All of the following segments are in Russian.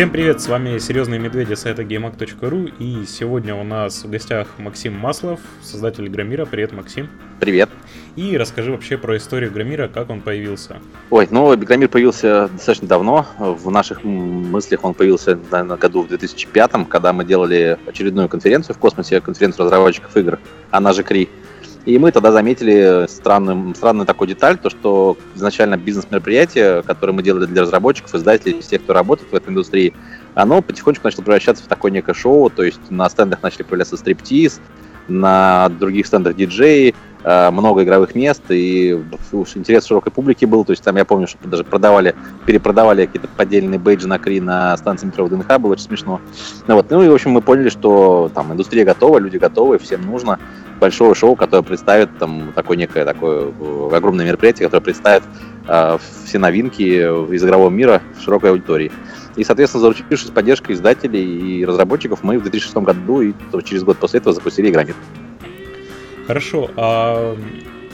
Всем привет, с вами Серьезные Медведи сайта GameHack.ru и сегодня у нас в гостях Максим Маслов, создатель Громира. Привет, Максим. Привет. И расскажи вообще про историю Громира, как он появился. Ой, ну, Громир появился достаточно давно. В наших мыслях он появился, наверное, году в 2005, когда мы делали очередную конференцию в космосе, конференцию разработчиков игр, она же КРИ. И мы тогда заметили странную, странную такую деталь, то что изначально бизнес-мероприятие, которое мы делали для разработчиков, издателей, всех, кто работает в этой индустрии, оно потихонечку начало превращаться в такое некое шоу, то есть на стендах начали появляться стриптиз, на других стендах диджеи, э, много игровых мест, и интерес широкой публики был, то есть там я помню, что даже продавали, перепродавали какие-то поддельные бейджи на Кри на станции метро ВДНХ, было очень смешно. Ну, вот. ну и, в общем, мы поняли, что там индустрия готова, люди готовы, всем нужно большого шоу, которое представит там такое некое такое э, огромное мероприятие, которое представит э, все новинки из игрового мира широкой аудитории. И, соответственно, заручившись поддержкой издателей и разработчиков, мы в 2006 году и через год после этого запустили Игромир. Хорошо. А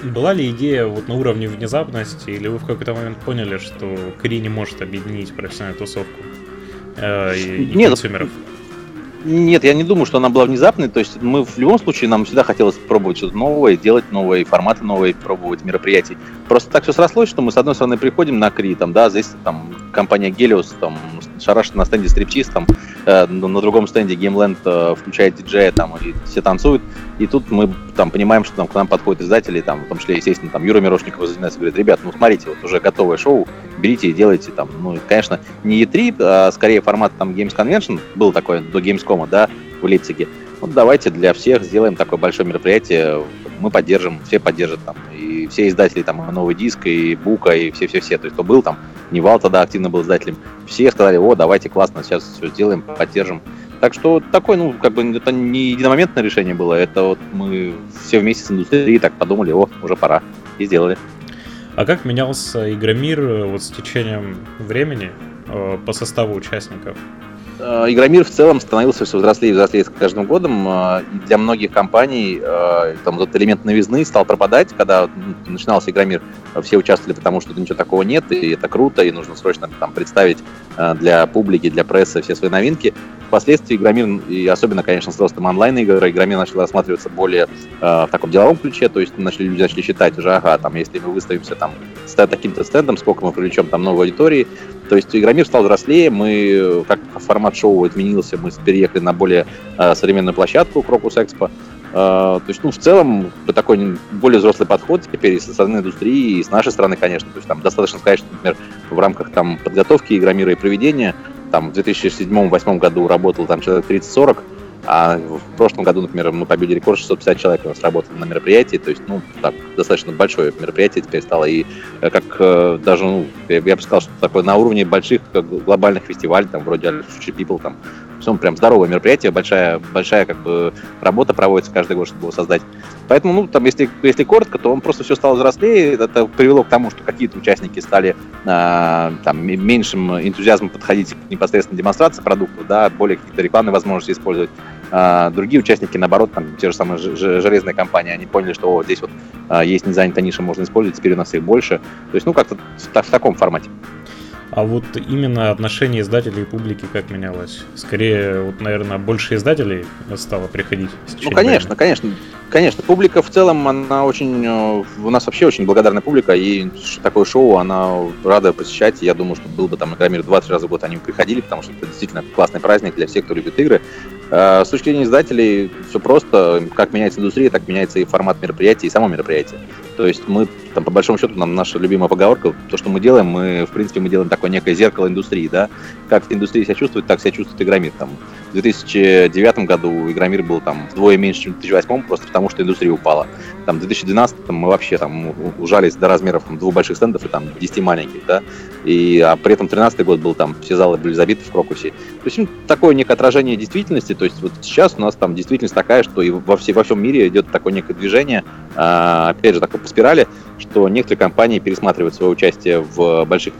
была ли идея вот на уровне внезапности, или вы в какой-то момент поняли, что Кри не может объединить профессиональную тусовку э, и, и Нет, консюмеров? Нет, я не думаю, что она была внезапной. То есть мы в любом случае, нам всегда хотелось пробовать что-то новое, делать новые форматы новые, пробовать мероприятий. Просто так все срослось, что мы с одной стороны приходим на Кри, там, да, здесь там компания Gelios, там, шарашит на стенде стриптиз, там, э, на другом стенде Gameland э, включает диджея, там, и все танцуют. И тут мы там понимаем, что там, к нам подходят издатели, там, в том числе, естественно, там, Юра Мирошников занимается, говорит, ребят, ну, смотрите, вот уже готовое шоу, берите и делайте там, ну, конечно, не E3, а скорее формат там Games Convention, был такой до Gamescom, да, в Лейпциге. Вот давайте для всех сделаем такое большое мероприятие, мы поддержим, все поддержат там, и все издатели, там, Новый Диск, и Бука, и все-все-все, то есть кто был там, Нивал тогда активно был издателем, все сказали, о, давайте, классно, сейчас все сделаем, поддержим. Так что такое, ну, как бы это не единомоментное решение было, это вот мы все вместе с индустрией так подумали, о, уже пора, и сделали. А как менялся Игромир э, вот с течением времени э, по составу участников? Э, Игромир в целом становился все взрослее и взрослее с каждым годом. Э, для многих компаний там, этот элемент новизны стал пропадать, когда начинался Игромир. Все участвовали, потому что ничего такого нет, и это круто, и нужно срочно там, представить для публики, для прессы все свои новинки. Впоследствии Игромир, и особенно, конечно, с ростом онлайн-игр, Игромир начал рассматриваться более э, в таком деловом ключе, то есть начали, люди начали считать уже, ага, там, если мы выставимся там с таким-то стендом, сколько мы привлечем там новой аудитории. То есть Игромир стал взрослее, мы, как формат шоу изменился, мы переехали на более э, современную площадку Крокус Экспо. Uh, то есть, ну, в целом, такой более взрослый подход теперь и со стороны индустрии, и с нашей стороны, конечно. То есть, там достаточно сказать, что, например, в рамках там подготовки игромира и проведения там в 2007-2008 году работал там человек 30-40, а в прошлом году, например, мы побили рекорд 650 человек у нас работало на мероприятии, то есть, ну, так, достаточно большое мероприятие теперь стало, и э, как э, даже, ну, я, я бы сказал, что такое на уровне больших глобальных фестивалей, там, вроде Future People, там, все прям здоровое мероприятие, большая, большая как бы работа проводится каждый год, чтобы его создать. Поэтому, ну, там, если, если коротко, то он просто все стало взрослее, это привело к тому, что какие-то участники стали э, там, меньшим энтузиазмом подходить непосредственно демонстрации продуктов, да, более какие-то рекламные возможности использовать. А другие участники, наоборот, там, те же самые железные компании, они поняли, что о, здесь вот а, есть незанятая ниша, можно использовать, теперь у нас их больше. То есть, ну, как-то в, в таком формате. А вот именно отношение издателей и публики как менялось? Скорее, вот, наверное, больше издателей стало приходить. Ну, конечно, времени. конечно. Конечно, публика в целом, она очень... Э, у нас вообще очень благодарная публика, и такое шоу она рада посещать. Я думаю, что был бы там, например, 20 раз в год они приходили, потому что это действительно классный праздник для всех, кто любит игры. Э, с точки зрения издателей все просто. Как меняется индустрия, так меняется и формат мероприятия, и само мероприятие. То есть мы, там, по большому счету, нам наша любимая поговорка, то, что мы делаем, мы, в принципе, мы делаем такое некое зеркало индустрии, да. Как индустрия себя чувствует, так себя чувствует Игромир. Там, в 2009 году Игромир был там вдвое меньше, чем в 2008, просто потому что индустрия упала. Там, в 2012 там, мы вообще там ужались до размеров там, двух больших стендов и там 10 маленьких, да. И, а при этом 13 год был там, все залы были забиты в Крокусе. То есть, ну, такое некое отражение действительности, то есть вот сейчас у нас там действительность такая, что и во, все, во всем мире идет такое некое движение, а, опять же, такое по спирали, что некоторые компании пересматривают свое участие в больших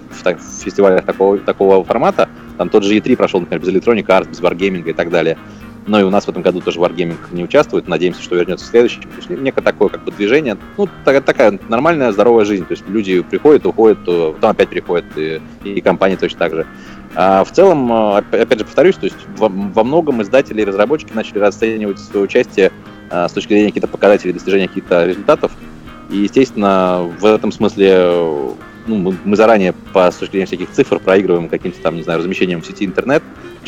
фестивалях такого, такого формата. Там тот же E3 прошел, например, без Electronic Arts, без Wargaming и так далее. Но и у нас в этом году тоже Wargaming не участвует. Надеемся, что вернется в следующем. То есть некое такое как бы движение. Ну, такая, такая нормальная, здоровая жизнь. То есть люди приходят, уходят, потом опять приходят, и, и компании точно так же. А в целом, опять же повторюсь, то есть во, во многом издатели и разработчики начали расценивать свое участие с точки зрения каких-то показателей достижения каких-то результатов. И, естественно, в этом смысле ну, мы, мы заранее по с точки зрения всяких цифр проигрываем каким-то там, не знаю, размещением в сети интернет.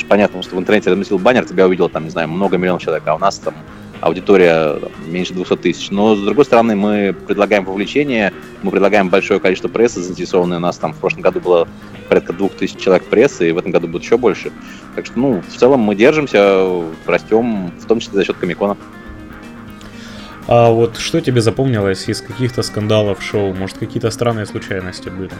Понятно, что в интернете разместил баннер, тебя увидел там, не знаю, много миллионов человек, а у нас там аудитория там, меньше 200 тысяч. Но, с другой стороны, мы предлагаем вовлечение, мы предлагаем большое количество прессы заинтересованной. У нас там в прошлом году было порядка 2000 человек прессы, и в этом году будет еще больше. Так что, ну, в целом мы держимся, растем, в том числе за счет Комикона. А вот что тебе запомнилось из каких-то скандалов шоу? Может, какие-то странные случайности были?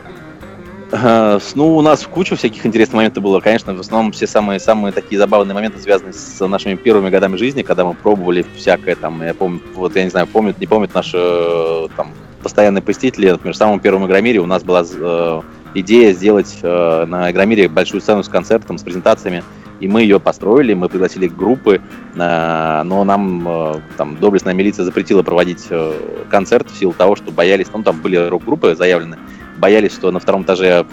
Ну, у нас куча всяких интересных моментов было. Конечно, в основном все самые, самые такие забавные моменты связаны с нашими первыми годами жизни, когда мы пробовали всякое там, я помню, вот я не знаю, помнят, не помнят наши э, там постоянные посетители, например, в самом первом Игромире у нас была э, идея сделать э, на Игромире большую сцену с концертом, с презентациями, и мы ее построили, мы пригласили группы, э, но нам э, там доблестная милиция запретила проводить э, концерт в силу того, что боялись, ну там были рок-группы заявлены, боялись, что на втором этаже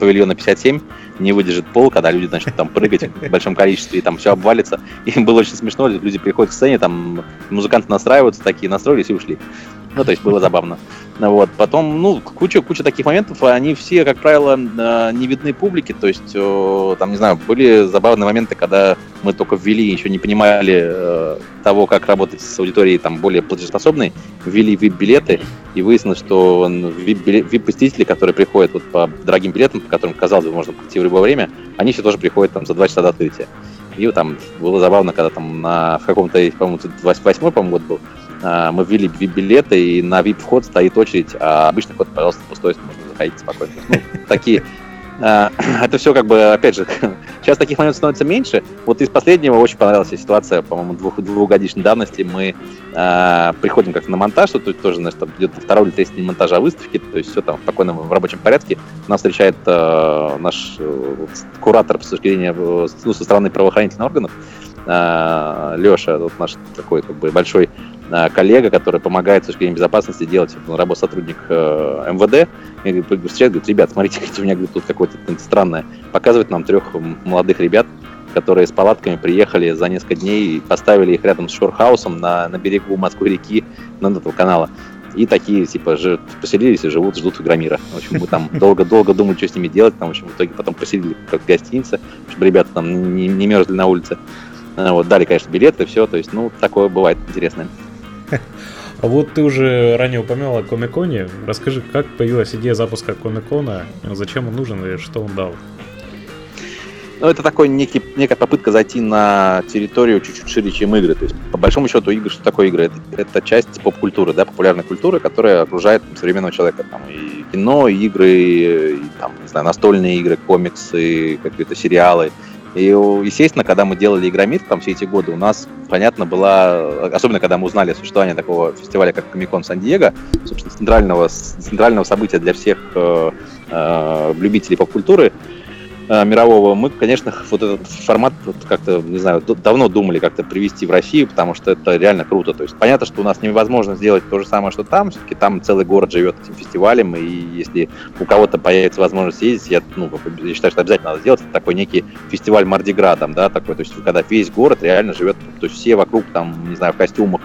павильона 57 не выдержит пол, когда люди начнут там прыгать в большом количестве, и там все обвалится. И было очень смешно, люди приходят к сцене, там музыканты настраиваются, такие настроились и ушли. Ну, то есть было забавно. Вот. Потом, ну, куча, куча таких моментов, они все, как правило, э, не видны публике, то есть, там, не знаю, были забавные моменты, когда мы только ввели, еще не понимали э, того, как работать с аудиторией там более платежеспособной, ввели VIP-билеты, и выяснилось, что VIP-посетители, которые приходят вот по дорогим билетам, по которым, казалось бы, можно прийти в любое время, они все тоже приходят там за два часа до открытия. И там было забавно, когда там на в каком-то, по-моему, 28 по-моему, год был, а, мы ввели VIP-билеты, и на VIP-вход стоит очередь, а обычный вход, пожалуйста, пустой, можно заходить спокойно. Ну, такие а, это все как бы, опять же, сейчас таких моментов становится меньше. Вот из последнего очень понравилась ситуация, по-моему, двух, двухгодичной давности. Мы э, приходим как-то на монтаж, то есть тоже, значит, там идет второй или третий монтажа выставки, то есть все там спокойно в рабочем порядке. Нас встречает э, наш э, куратор с точки зрения, ну, со стороны правоохранительных органов, э, Леша, вот наш такой как бы большой Э, коллега, который помогает с точки зрения безопасности делать работу сотрудник э, МВД. И встречает, говорит, ребят, смотрите, у меня говорит, тут какое-то странное. Показывает нам трех молодых ребят, которые с палатками приехали за несколько дней и поставили их рядом с шорхаусом на, на берегу Москвы реки на этого канала. И такие, типа, же, поселились и живут, ждут Игромира. В общем, мы там долго-долго думали, что с ними делать. Там, в общем, в итоге потом поселили как в гостинице, чтобы ребята там не, не мерзли на улице. Вот, дали, конечно, билеты, все. То есть, ну, такое бывает интересное. А вот ты уже ранее упомянул о Комиконе. Расскажи, как появилась идея запуска Комикона, зачем он нужен и что он дал? Ну, это такой некий, некая попытка зайти на территорию чуть-чуть шире, чем игры. То есть, по большому счету, игры, что такое игры? Это, это часть поп-культуры, да, популярной культуры, которая окружает там, современного человека. Там, и кино, и игры, и, там, не знаю, настольные игры, комиксы, какие-то сериалы. И, естественно, когда мы делали Игромир там все эти годы, у нас, понятно, была, особенно когда мы узнали о существовании такого фестиваля, как Комикон Сан-Диего, собственно, центрального, центрального события для всех э, э, любителей поп-культуры, мирового, мы, конечно, вот этот формат как-то, не знаю, давно думали как-то привести в Россию, потому что это реально круто. То есть понятно, что у нас невозможно сделать то же самое, что там. Все-таки там целый город живет этим фестивалем, и если у кого-то появится возможность ездить, я, ну, я считаю, что обязательно надо сделать такой некий фестиваль Мардиградом, да, такой, то есть когда весь город реально живет, то есть все вокруг там, не знаю, в костюмах,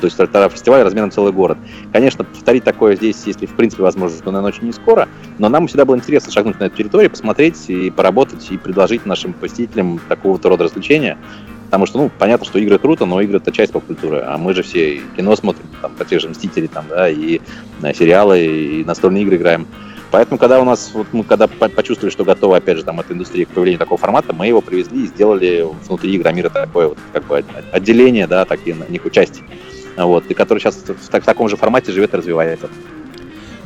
то есть тогда фестиваль размером целый город. Конечно, повторить такое здесь, если в принципе возможно, то, наверное, очень не скоро, но нам всегда было интересно шагнуть на эту территорию, посмотреть и поработать, и предложить нашим посетителям такого-то рода развлечения. Потому что, ну, понятно, что игры круто, но игры это часть поп-культуры, а мы же все кино смотрим, там, по тех же Мстителей, там, да, и на сериалы, и настольные игры играем. Поэтому, когда у нас, вот мы когда почувствовали, что готова, опять же, там, эта индустрия к появлению такого формата, мы его привезли и сделали внутри Игромира такое вот, как бы, отделение, да, такие на них участие вот, и который сейчас в, в таком же формате живет и развивается.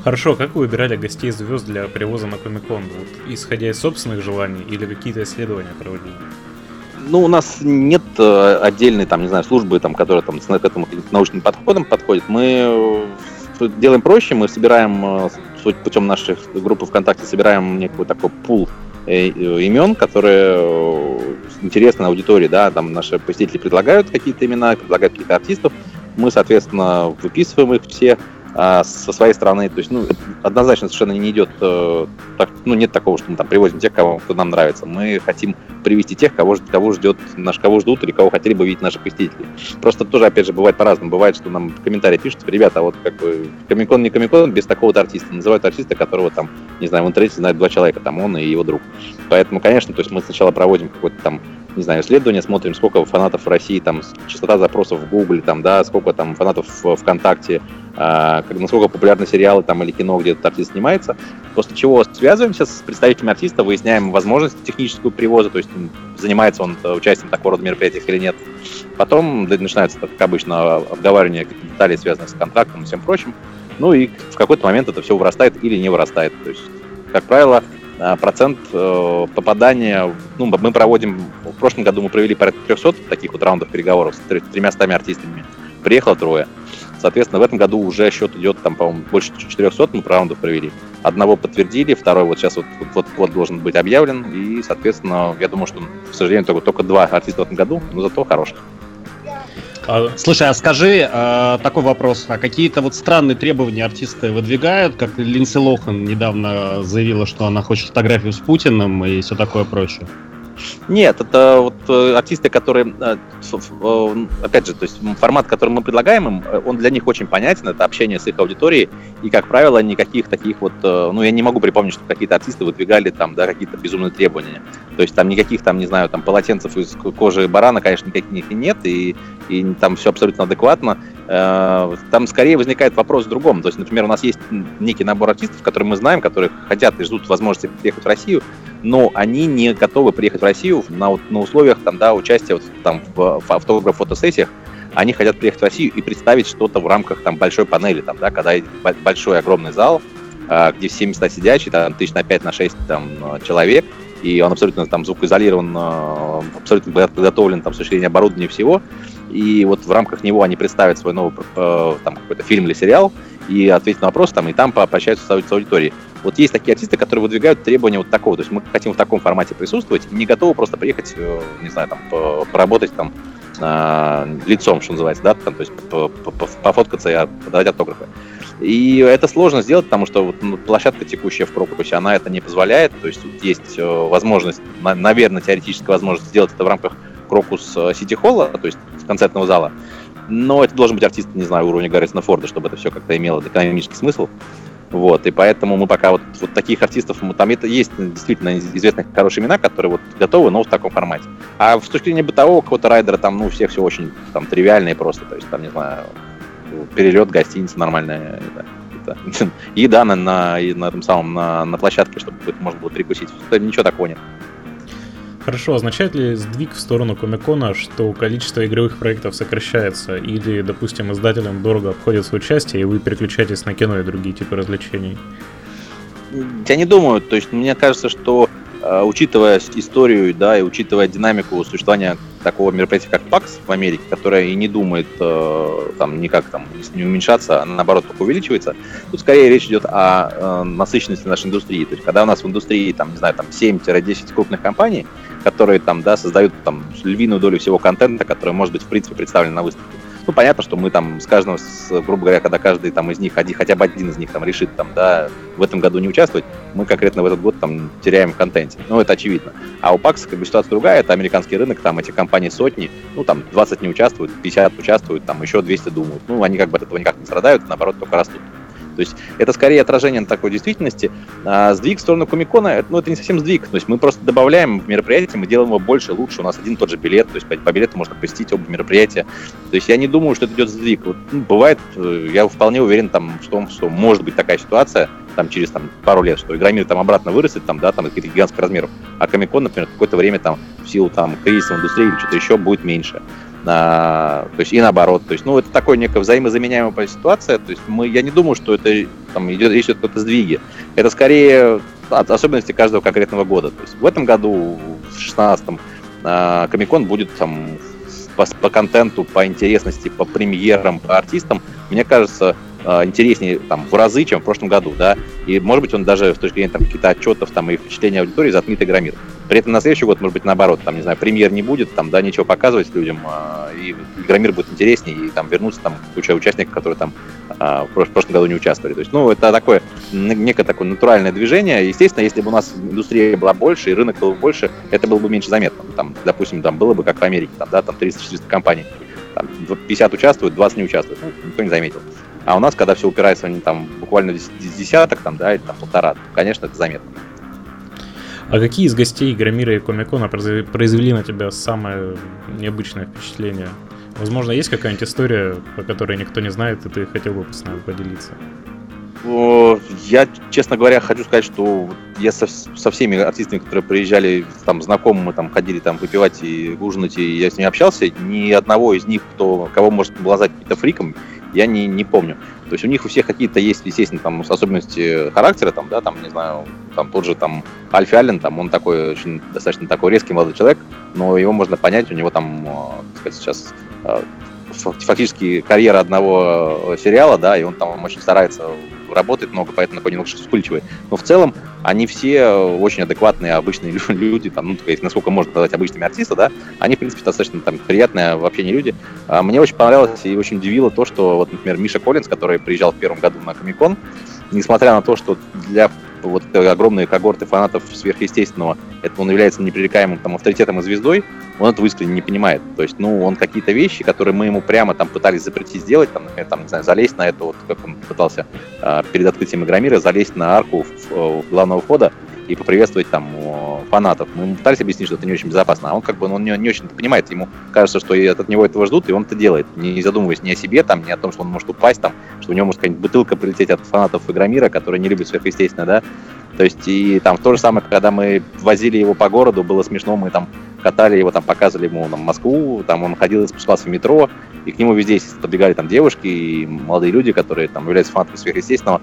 Хорошо, как вы выбирали гостей звезд для перевоза на Комикон? Вот, исходя из собственных желаний или какие-то исследования проводили? Ну, у нас нет э, отдельной, там, не знаю, службы, там, которая там, к этому научным подходом подходит. Мы э, делаем проще, мы собираем, э, путем нашей группы ВКонтакте, собираем некую такой пул имен, которые интересны аудитории, да, там наши посетители предлагают какие-то имена, предлагают каких-то артистов, мы, соответственно, выписываем их все, а, со своей стороны, то есть, ну, однозначно совершенно не идет, э, так, ну, нет такого, что мы там привозим тех, кого кто нам нравится. Мы хотим привести тех, кого, кого ждет наш, кого ждут или кого хотели бы видеть наши посетители. Просто тоже, опять же, бывает по-разному. Бывает, что нам комментарии пишут, ребята, вот как бы комикон не комикон без такого-то артиста. Называют артиста, которого там, не знаю, в интернете знают два человека, там он и его друг. Поэтому, конечно, то есть мы сначала проводим какой-то там не знаю, исследования, смотрим, сколько фанатов в России, там, частота запросов в Google, там, да, сколько там фанатов в ВКонтакте, э, насколько популярны сериалы там или кино, где этот артист снимается, после чего связываемся с представителями артиста, выясняем возможность технического привоза, то есть занимается он участием такого рода мероприятиях или нет. Потом начинается, как обычно, обговаривание деталей, связанных с контрактом и всем прочим. Ну и в какой-то момент это все вырастает или не вырастает. То есть, как правило, Э, процент э, попадания, ну, мы проводим, в прошлом году мы провели порядка 300 таких вот раундов переговоров с тремя стами артистами. Приехало трое. Соответственно, в этом году уже счет идет, там, по-моему, больше 400 мы раундов провели. Одного подтвердили, второй вот сейчас вот, вот, вот должен быть объявлен. И, соответственно, я думаю, что, к сожалению, только, только два артиста в этом году, но зато хороших. А... Слушай, а скажи а, такой вопрос. А какие-то вот странные требования артисты выдвигают? Как Линдси Лохан недавно заявила, что она хочет фотографию с Путиным и все такое прочее. Нет, это вот э, артисты, которые, э, э, опять же, то есть формат, который мы предлагаем им, он для них очень понятен, это общение с их аудиторией, и, как правило, никаких таких вот, ну, я не могу припомнить, что какие-то артисты выдвигали там, да, какие-то безумные требования. То есть там никаких там, не знаю, там полотенцев из кожи барана, конечно, никаких нет, и, и там все абсолютно адекватно. Там скорее возникает вопрос в другом. То есть, например, у нас есть некий набор артистов, которые мы знаем, которые хотят и ждут возможности приехать в Россию, но они не готовы приехать в Россию на, на условиях там, да, участия вот, там, в, автограф-фотосессиях. Они хотят приехать в Россию и представить что-то в рамках там, большой панели, там, да, когда большой огромный зал, а, где все места сидячие, там, тысяч на 5 на 6 там, человек, и он абсолютно там звукоизолирован, абсолютно подготовлен там, с точки зрения оборудования всего. И вот в рамках него они представят свой новый э, там, какой-то фильм или сериал и ответят на вопрос, там, и там пообщаются с аудиторией. Вот есть такие артисты, которые выдвигают требования вот такого. То есть мы хотим в таком формате присутствовать не готовы просто приехать, э, не знаю, там, поработать там лицом, что называется, да, там, то есть пофоткаться и подавать автографы. И это сложно сделать, потому что вот, ну, площадка текущая в Крокусе, она это не позволяет. То есть тут есть э, возможность, наверное, теоретическая возможность сделать это в рамках Крокус Сити Холла, то есть концертного зала. Но это должен быть артист, не знаю, уровня Гаррисона Форда, чтобы это все как-то имело экономический смысл. Вот, и поэтому мы пока вот, вот таких артистов, мы, там это есть действительно известных хорошие имена, которые вот готовы, но в таком формате. А с точки зрения бытового какого-то райдера, там, ну, всех все очень там тривиально и просто, то есть там, не знаю, перелет, гостиница нормальная, это, еда на, на, на самом, на, на площадке, чтобы можно было перекусить. Ничего такого нет. Хорошо, означает ли сдвиг в сторону Комикона, что количество игровых проектов сокращается, или, допустим, издателям дорого обходится участие, и вы переключаетесь на кино и другие типы развлечений? Я не думаю, то есть мне кажется, что Э, учитывая историю, да, и учитывая динамику существования такого мероприятия, как ПАКС в Америке, которое и не думает э, там никак там не уменьшаться, а наоборот только увеличивается, тут скорее речь идет о э, насыщенности нашей индустрии. То есть, когда у нас в индустрии, там, не знаю, там 7-10 крупных компаний, которые там, да, создают там львиную долю всего контента, который может быть, в принципе, представлен на выставке, ну, понятно, что мы там с каждого, с, грубо говоря, когда каждый там из них, один, хотя бы один из них там решит там, да, в этом году не участвовать, мы конкретно в этот год там теряем в контенте. Ну, это очевидно. А у PAX как бы ситуация другая, это американский рынок, там эти компании сотни, ну, там 20 не участвуют, 50 участвуют, там еще 200 думают. Ну, они как бы от этого никак не страдают, наоборот, только растут. То есть это скорее отражение такой действительности. А сдвиг в сторону Комикона, ну, это не совсем сдвиг. То есть мы просто добавляем мероприятие, мы делаем его больше, лучше. У нас один и тот же билет, то есть по, по билету можно посетить оба мероприятия. То есть я не думаю, что это идет сдвиг. Вот, ну, бывает, э, я вполне уверен там, в том, что может быть такая ситуация, там через там, пару лет, что Игромир там обратно вырастет, там, да, там каких-то гигантских размеров, а Комикон, например, какое-то время там в силу там кризиса в индустрии или что-то еще будет меньше. А, то есть и наоборот. То есть, ну, это такое некая взаимозаменяемая ситуация. То есть мы, я не думаю, что это там идет речь идет о сдвиге. Это скорее от особенности каждого конкретного года. То есть в этом году, в 16-м, а, Комикон будет там по, по контенту, по интересности, по премьерам, по артистам, мне кажется, интереснее там в разы, чем в прошлом году, да, и может быть он даже с точки зрения там каких-то отчетов там и впечатления аудитории затмит Игромир. При этом на следующий год, может быть, наоборот, там, не знаю, премьер не будет, там, да, нечего показывать людям, э, и Игромир будет интереснее, и там вернутся там куча участников, которые там э, в прошлом году не участвовали. То есть, ну, это такое, некое такое натуральное движение. Естественно, если бы у нас индустрия была больше, и рынок был бы больше, это было бы меньше заметно. Там, допустим, там было бы как в Америке, там, да, там 300-400 компаний, там 50 участвуют, 20 не участвуют, ну, никто не заметил. А у нас, когда все упирается они там буквально десяток, там, да, или там полтора, конечно, это заметно. А какие из гостей Игромира и Комикона произвели на тебя самое необычное впечатление? Возможно, есть какая-нибудь история, о которой никто не знает, и ты хотел бы с нами поделиться? Я, честно говоря, хочу сказать, что я со, со всеми артистами, которые приезжали, там, знакомые, мы там ходили там выпивать и ужинать, и я с ними общался, ни одного из них, кто, кого может глазать каким-то фриком, я не, не помню. То есть у них у всех какие-то есть, естественно, там особенности характера, там, да, там, не знаю, там тот же там Альфи Аллен, там, он такой очень достаточно такой резкий молодой человек, но его можно понять, у него там, так сказать, сейчас фактически карьера одного сериала, да, и он там очень старается работает много, поэтому такой немного вспыльчивый. Но в целом они все очень адекватные, обычные люди, там, ну, есть, насколько можно назвать обычными артисты, да, они, в принципе, достаточно там приятные в общении люди. А мне очень понравилось и очень удивило то, что, вот, например, Миша Коллинз, который приезжал в первом году на Комикон, несмотря на то, что для вот огромные когорты фанатов сверхъестественного, это он является непререкаемым там авторитетом и звездой, он этого искренне не понимает. То есть, ну, он какие-то вещи, которые мы ему прямо там пытались запретить сделать, там, например, там, не знаю, залезть на это, вот как он пытался э, перед открытием Игромира, залезть на арку в, в главного входа и поприветствовать там фанатов. Мы ему пытались объяснить, что это не очень безопасно, а он как бы ну, он не, не очень понимает, ему кажется, что от него этого ждут, и он это делает, не задумываясь ни о себе, там, ни о том, что он может упасть, там, что у него может какая-нибудь бутылка прилететь от фанатов Игромира, которые не любят сверхъестественно, да, то есть и там то же самое, когда мы возили его по городу, было смешно, мы там катали его, там показывали ему там, Москву, там он ходил и спускался в метро, и к нему везде подбегали там девушки и молодые люди, которые там являются фанатами сверхъестественного.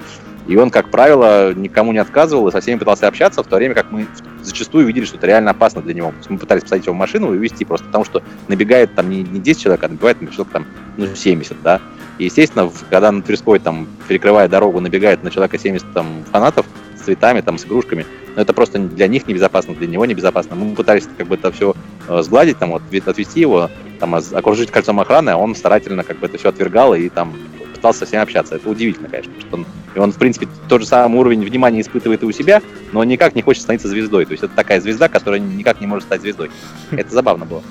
И он, как правило, никому не отказывал и со всеми пытался общаться, в то время как мы зачастую видели, что это реально опасно для него. Мы пытались посадить его в машину и увезти просто потому, что набегает там не, не 10 человек, а набегает там, человек там ну, 70, да. И, естественно, когда на Тверской, там, перекрывая дорогу, набегает на человека 70 там, фанатов, с цветами, там, с игрушками. Но это просто для них небезопасно, для него небезопасно. Мы пытались как бы это все э, сгладить, там, вот, отвести его, там, окружить кольцом охраны, а он старательно как бы это все отвергал и там пытался со всеми общаться. Это удивительно, конечно, что он, и он, в принципе, тот же самый уровень внимания испытывает и у себя, но никак не хочет становиться звездой. То есть это такая звезда, которая никак не может стать звездой. Это забавно было.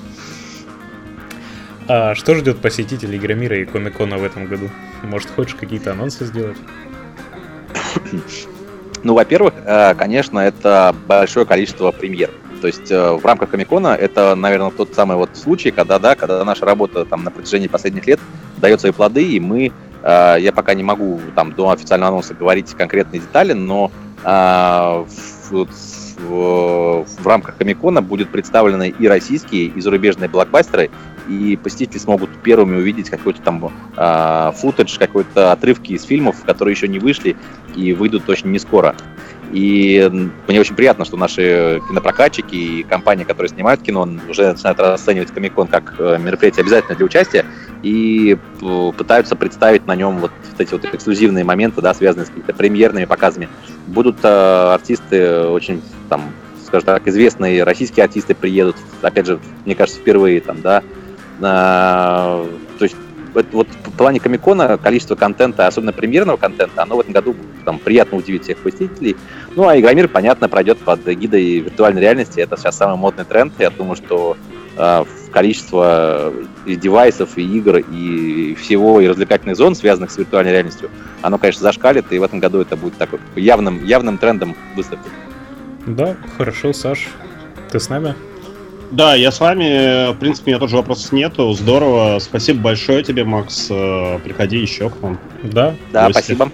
А что ждет посетителей Игромира и Комикона в этом году? Может, хочешь какие-то анонсы сделать? Ну, во-первых, э, конечно, это большое количество премьер. То есть э, в рамках Комикона это, наверное, тот самый вот случай, когда, да, когда наша работа там на протяжении последних лет дает свои плоды, и мы, я пока не могу там до официального анонса говорить конкретные детали, но в, в, в рамках Комикона будут представлены и российские, и зарубежные блокбастеры, и посетители смогут первыми увидеть какой-то там э, футаж, какой-то отрывки из фильмов, которые еще не вышли и выйдут точно не скоро. И мне очень приятно, что наши кинопрокатчики и компании, которые снимают кино, уже начинают расценивать Комикон как э, мероприятие обязательно для участия и пытаются представить на нем вот, эти вот эксклюзивные моменты, да, связанные с какими-то премьерными показами. Будут э, артисты очень там скажем так, известные российские артисты приедут, опять же, мне кажется, впервые там, да, а, то есть вот в плане Комикона количество контента, особенно премьерного контента, оно в этом году там приятно удивит всех посетителей. Ну, а Игромир, понятно, пройдет под гидой виртуальной реальности. Это сейчас самый модный тренд. Я думаю, что э, количество и девайсов, и игр, и всего, и развлекательных зон, связанных с виртуальной реальностью, оно, конечно, зашкалит, и в этом году это будет такой явным, явным трендом выставки. Да, хорошо, Саш. Ты с нами? Да, я с вами. В принципе, у меня тоже вопросов нету. Здорово. Спасибо большое тебе, Макс. Приходи еще к нам. Да. Да, спасибо.